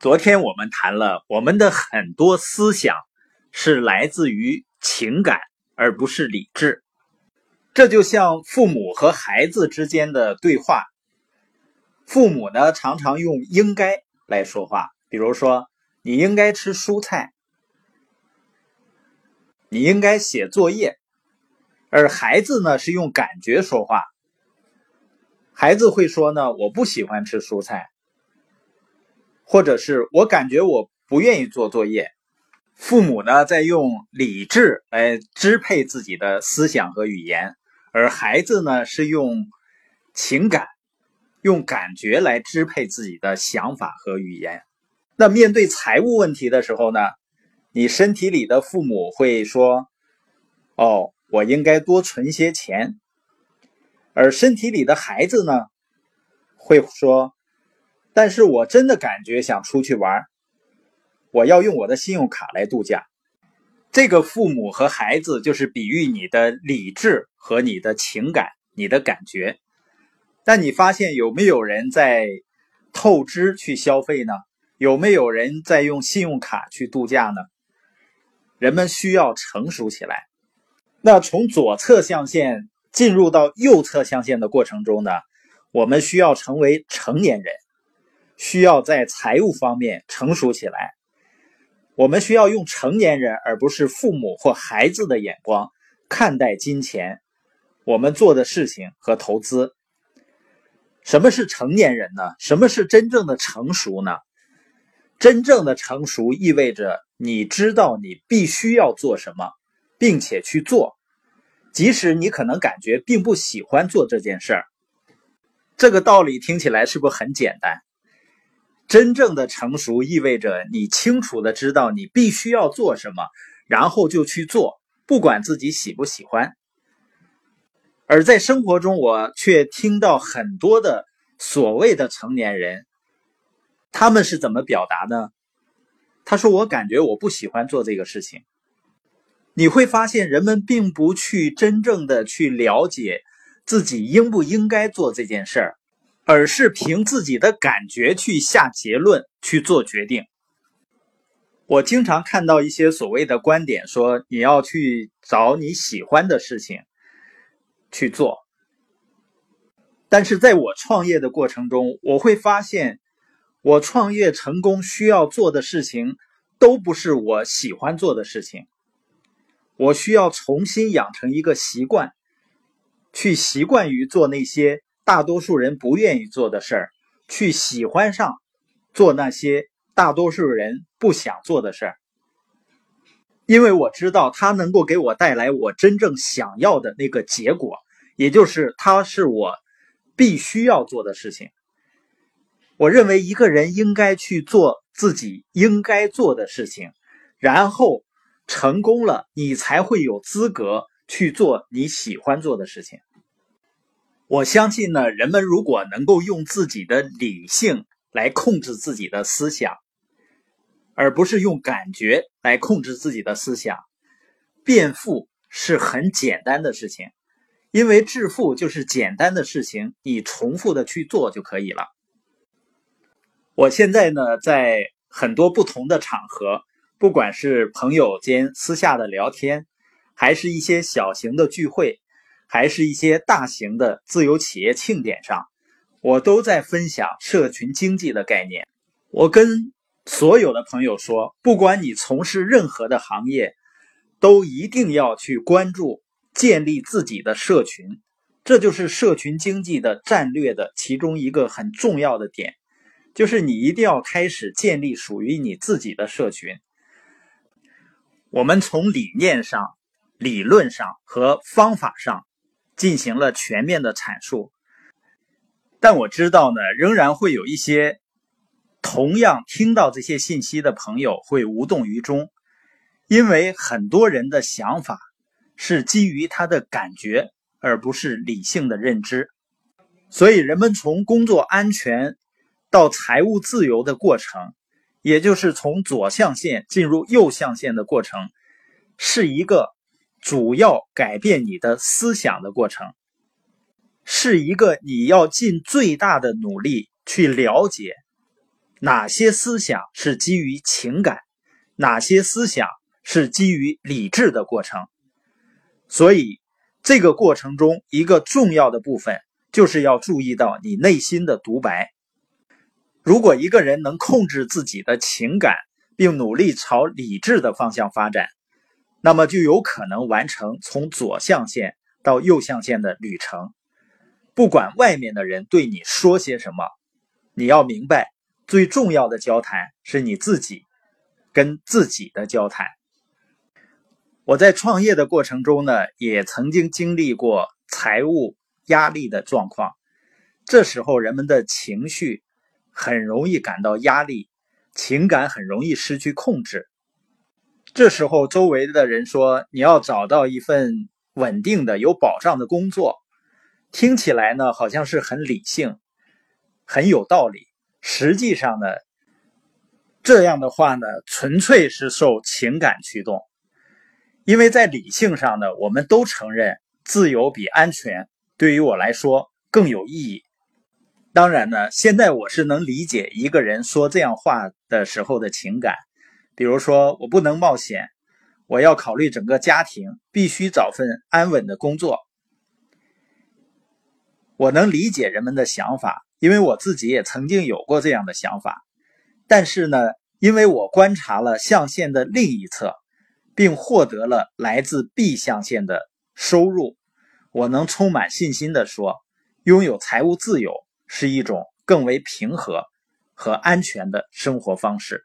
昨天我们谈了，我们的很多思想是来自于情感，而不是理智。这就像父母和孩子之间的对话，父母呢常常用“应该”来说话，比如说“你应该吃蔬菜”，“你应该写作业”，而孩子呢是用感觉说话，孩子会说呢：“我不喜欢吃蔬菜。”或者是我感觉我不愿意做作业，父母呢在用理智来支配自己的思想和语言，而孩子呢是用情感、用感觉来支配自己的想法和语言。那面对财务问题的时候呢，你身体里的父母会说：“哦，我应该多存些钱。”而身体里的孩子呢会说。但是我真的感觉想出去玩，我要用我的信用卡来度假。这个父母和孩子就是比喻你的理智和你的情感、你的感觉。但你发现有没有人在透支去消费呢？有没有人在用信用卡去度假呢？人们需要成熟起来。那从左侧象限进入到右侧象限的过程中呢，我们需要成为成年人。需要在财务方面成熟起来，我们需要用成年人而不是父母或孩子的眼光看待金钱，我们做的事情和投资。什么是成年人呢？什么是真正的成熟呢？真正的成熟意味着你知道你必须要做什么，并且去做，即使你可能感觉并不喜欢做这件事儿。这个道理听起来是不是很简单？真正的成熟意味着你清楚的知道你必须要做什么，然后就去做，不管自己喜不喜欢。而在生活中，我却听到很多的所谓的成年人，他们是怎么表达呢？他说：“我感觉我不喜欢做这个事情。”你会发现，人们并不去真正的去了解自己应不应该做这件事儿。而是凭自己的感觉去下结论、去做决定。我经常看到一些所谓的观点，说你要去找你喜欢的事情去做。但是在我创业的过程中，我会发现，我创业成功需要做的事情都不是我喜欢做的事情。我需要重新养成一个习惯，去习惯于做那些。大多数人不愿意做的事儿，去喜欢上做那些大多数人不想做的事儿，因为我知道它能够给我带来我真正想要的那个结果，也就是它是我必须要做的事情。我认为一个人应该去做自己应该做的事情，然后成功了，你才会有资格去做你喜欢做的事情。我相信呢，人们如果能够用自己的理性来控制自己的思想，而不是用感觉来控制自己的思想，变富是很简单的事情，因为致富就是简单的事情，你重复的去做就可以了。我现在呢，在很多不同的场合，不管是朋友间私下的聊天，还是一些小型的聚会。还是一些大型的自由企业庆典上，我都在分享社群经济的概念。我跟所有的朋友说，不管你从事任何的行业，都一定要去关注建立自己的社群，这就是社群经济的战略的其中一个很重要的点，就是你一定要开始建立属于你自己的社群。我们从理念上、理论上和方法上。进行了全面的阐述，但我知道呢，仍然会有一些同样听到这些信息的朋友会无动于衷，因为很多人的想法是基于他的感觉，而不是理性的认知。所以，人们从工作安全到财务自由的过程，也就是从左象限进入右象限的过程，是一个。主要改变你的思想的过程，是一个你要尽最大的努力去了解哪些思想是基于情感，哪些思想是基于理智的过程。所以，这个过程中一个重要的部分，就是要注意到你内心的独白。如果一个人能控制自己的情感，并努力朝理智的方向发展，那么就有可能完成从左象限到右象限的旅程。不管外面的人对你说些什么，你要明白，最重要的交谈是你自己跟自己的交谈。我在创业的过程中呢，也曾经经历过财务压力的状况，这时候人们的情绪很容易感到压力。情感很容易失去控制，这时候周围的人说你要找到一份稳定的、有保障的工作，听起来呢好像是很理性、很有道理。实际上呢，这样的话呢纯粹是受情感驱动，因为在理性上呢，我们都承认自由比安全对于我来说更有意义。当然呢，现在我是能理解一个人说这样话的时候的情感，比如说我不能冒险，我要考虑整个家庭，必须找份安稳的工作。我能理解人们的想法，因为我自己也曾经有过这样的想法。但是呢，因为我观察了象限的另一侧，并获得了来自 B 象限的收入，我能充满信心的说，拥有财务自由。是一种更为平和和安全的生活方式。